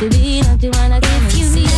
to be, not the one I give. If you need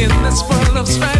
In this world of strife,